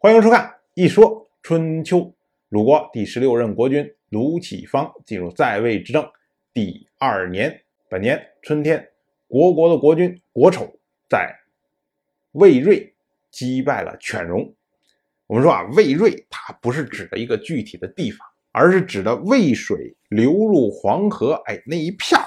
欢迎收看《一说春秋》。鲁国第十六任国君鲁启方进入在位执政第二年，本年春天，国国的国君国丑在魏瑞击败了犬戎。我们说啊，魏瑞它不是指的一个具体的地方，而是指的渭水流入黄河，哎，那一片儿。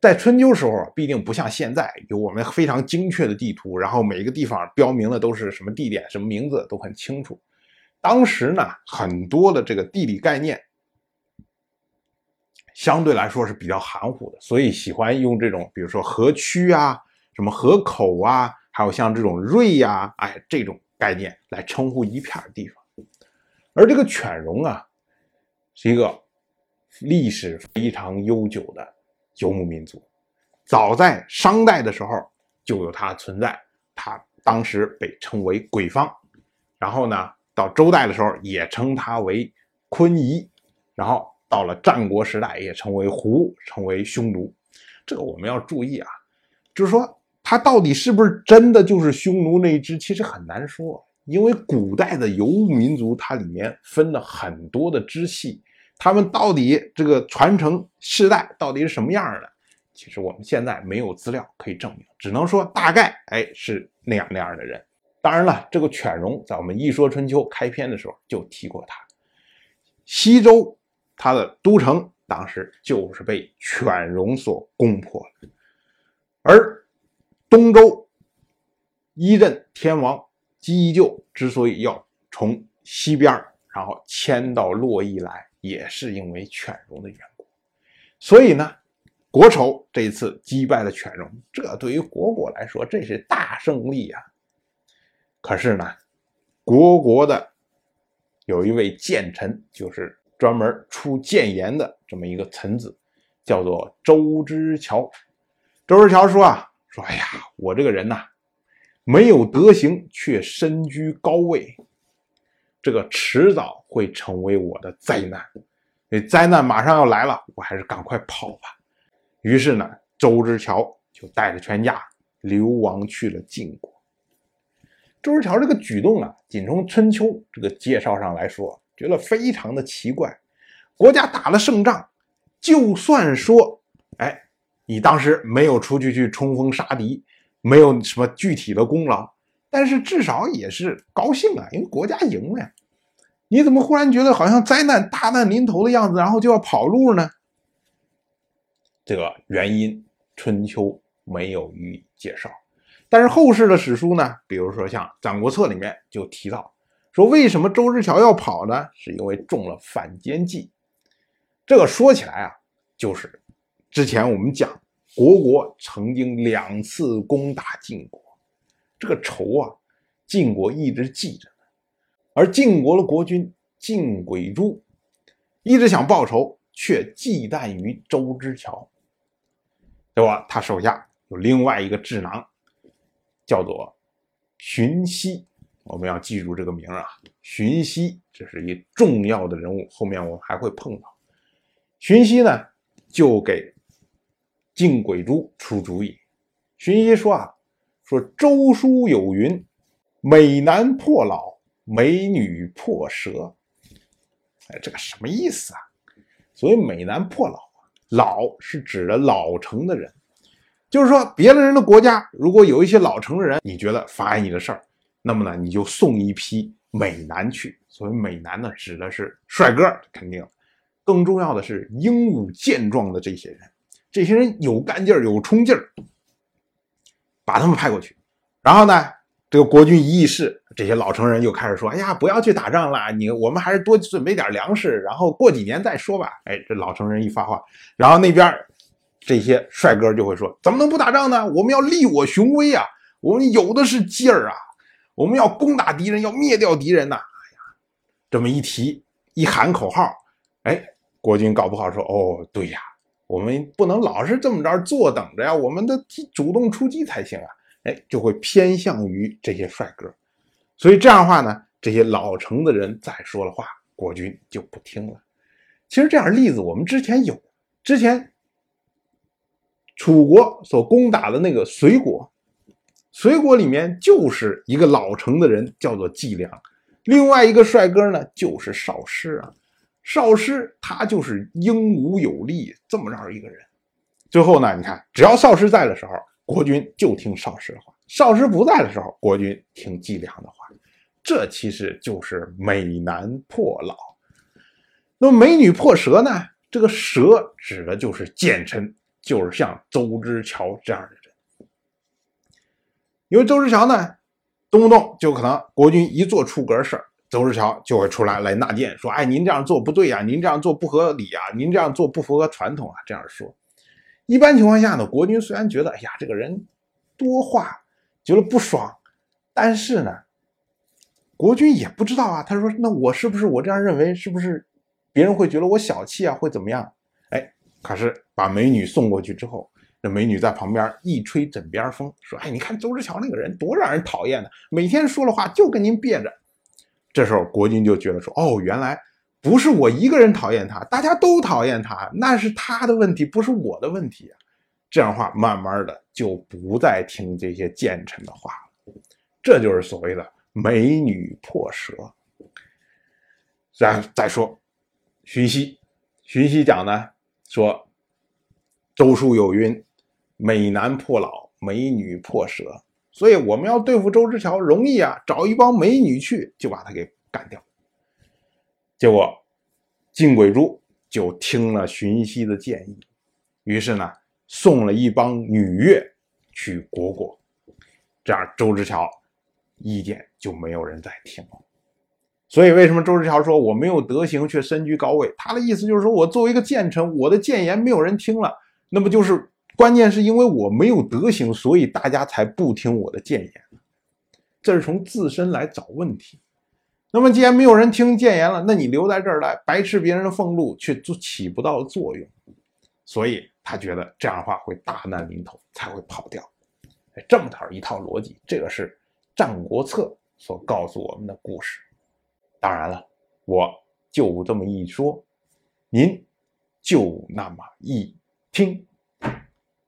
在春秋时候啊，必定不像现在有我们非常精确的地图，然后每一个地方标明的都是什么地点、什么名字都很清楚。当时呢，很多的这个地理概念相对来说是比较含糊的，所以喜欢用这种，比如说河曲啊、什么河口啊，还有像这种瑞呀，哎，这种概念来称呼一片地方。而这个犬戎啊，是一个历史非常悠久的。游牧民族，早在商代的时候就有它存在，它当时被称为鬼方，然后呢，到周代的时候也称它为昆夷，然后到了战国时代也称为胡，称为匈奴。这个我们要注意啊，就是说它到底是不是真的就是匈奴那一支，其实很难说，因为古代的游牧民族它里面分了很多的支系。他们到底这个传承世代到底是什么样的？其实我们现在没有资料可以证明，只能说大概哎是那样那样的人。当然了，这个犬戎在我们一说春秋开篇的时候就提过他。西周他的都城当时就是被犬戎所攻破了，而东周一任天王姬就之所以要从西边然后迁到洛邑来。也是因为犬戎的缘故，所以呢，国仇这一次击败了犬戎，这对于国国来说这是大胜利啊。可是呢，国国的有一位谏臣，就是专门出谏言的这么一个臣子，叫做周之乔。周之乔说啊，说哎呀，我这个人呐，没有德行，却身居高位。这个迟早会成为我的灾难，这灾难马上要来了，我还是赶快跑吧。于是呢，周之乔就带着全家流亡去了晋国。周之乔这个举动啊，仅从春秋这个介绍上来说，觉得非常的奇怪。国家打了胜仗，就算说，哎，你当时没有出去去冲锋杀敌，没有什么具体的功劳。但是至少也是高兴啊，因为国家赢了呀。你怎么忽然觉得好像灾难大难临头的样子，然后就要跑路呢？这个原因春秋没有予以介绍，但是后世的史书呢，比如说像《战国策》里面就提到，说为什么周之乔要跑呢？是因为中了反间计。这个说起来啊，就是之前我们讲国国曾经两次攻打晋国。这个仇啊，晋国一直记着呢，而晋国的国君晋轨珠一直想报仇，却忌惮于周之桥，对吧？他手下有另外一个智囊，叫做荀息，我们要记住这个名啊。荀息这是一重要的人物，后面我们还会碰到。荀息呢，就给晋轨珠出主意。荀息说啊。说周书有云：“美男破老，美女破蛇。”哎，这个什么意思啊？所谓“美男破老”，老是指的老成的人，就是说别的人的国家如果有一些老成的人，你觉得妨碍你的事儿，那么呢，你就送一批美男去。所谓美男呢，指的是帅哥，肯定。更重要的是英武健壮的这些人，这些人有干劲儿，有冲劲儿。把他们派过去，然后呢，这个国君一议事，这些老成人又开始说：“哎呀，不要去打仗了，你我们还是多准备点粮食，然后过几年再说吧。”哎，这老成人一发话，然后那边这些帅哥就会说：“怎么能不打仗呢？我们要立我雄威啊！我们有的是劲儿啊！我们要攻打敌人，要灭掉敌人呐！”哎呀，这么一提一喊口号，哎，国军搞不好说：“哦，对呀。”我们不能老是这么着坐等着呀，我们的主动出击才行啊！哎，就会偏向于这些帅哥，所以这样的话呢，这些老成的人再说了话，国君就不听了。其实这样例子我们之前有，之前楚国所攻打的那个隋国，隋国里面就是一个老成的人，叫做季梁，另外一个帅哥呢就是少师啊。少师他就是英武有力这么样一个人。最后呢，你看，只要少师在的时候，国君就听少师的话；少师不在的时候，国君听季梁的话。这其实就是美男破老。那么美女破蛇呢？这个蛇指的就是奸臣，就是像周之乔这样的人。因为周之乔呢，动不动就可能国君一做出格事儿，周志乔就会出来来纳谏，说：“哎，您这样做不对呀，您这样做不合理啊，您这样做不符合传统啊。”这样说。一般情况下呢，国君虽然觉得，哎呀，这个人多话，觉得不爽，但是呢。国君也不知道啊，他说：“那我是不是我这样认为，是不是别人会觉得我小气啊，会怎么样？”哎，可是把美女送过去之后，这美女在旁边一吹枕边风，说：“哎，你看周志乔那个人多让人讨厌呢，每天说的话就跟您憋着。”这时候国君就觉得说：“哦，原来不是我一个人讨厌他，大家都讨厌他，那是他的问题，不是我的问题啊。”这样的话，慢慢的就不再听这些奸臣的话了。这就是所谓的。美女破蛇，再再说，荀息，荀息讲呢，说周书有云：“美男破老，美女破蛇。”所以我们要对付周之乔容易啊，找一帮美女去就把他给干掉。结果晋鬼珠就听了荀息的建议，于是呢，送了一帮女乐去虢国，这样周之乔。意见就没有人再听了，所以为什么周之乔说我没有德行却身居高位？他的意思就是说我作为一个谏臣，我的谏言没有人听了，那不就是关键是因为我没有德行，所以大家才不听我的谏言。这是从自身来找问题。那么既然没有人听谏言了，那你留在这儿来白吃别人的俸禄，却就起不到作用。所以他觉得这样的话会大难临头，才会跑掉。这么套一套逻辑，这个是。《战国策》所告诉我们的故事，当然了，我就这么一说，您就那么一听。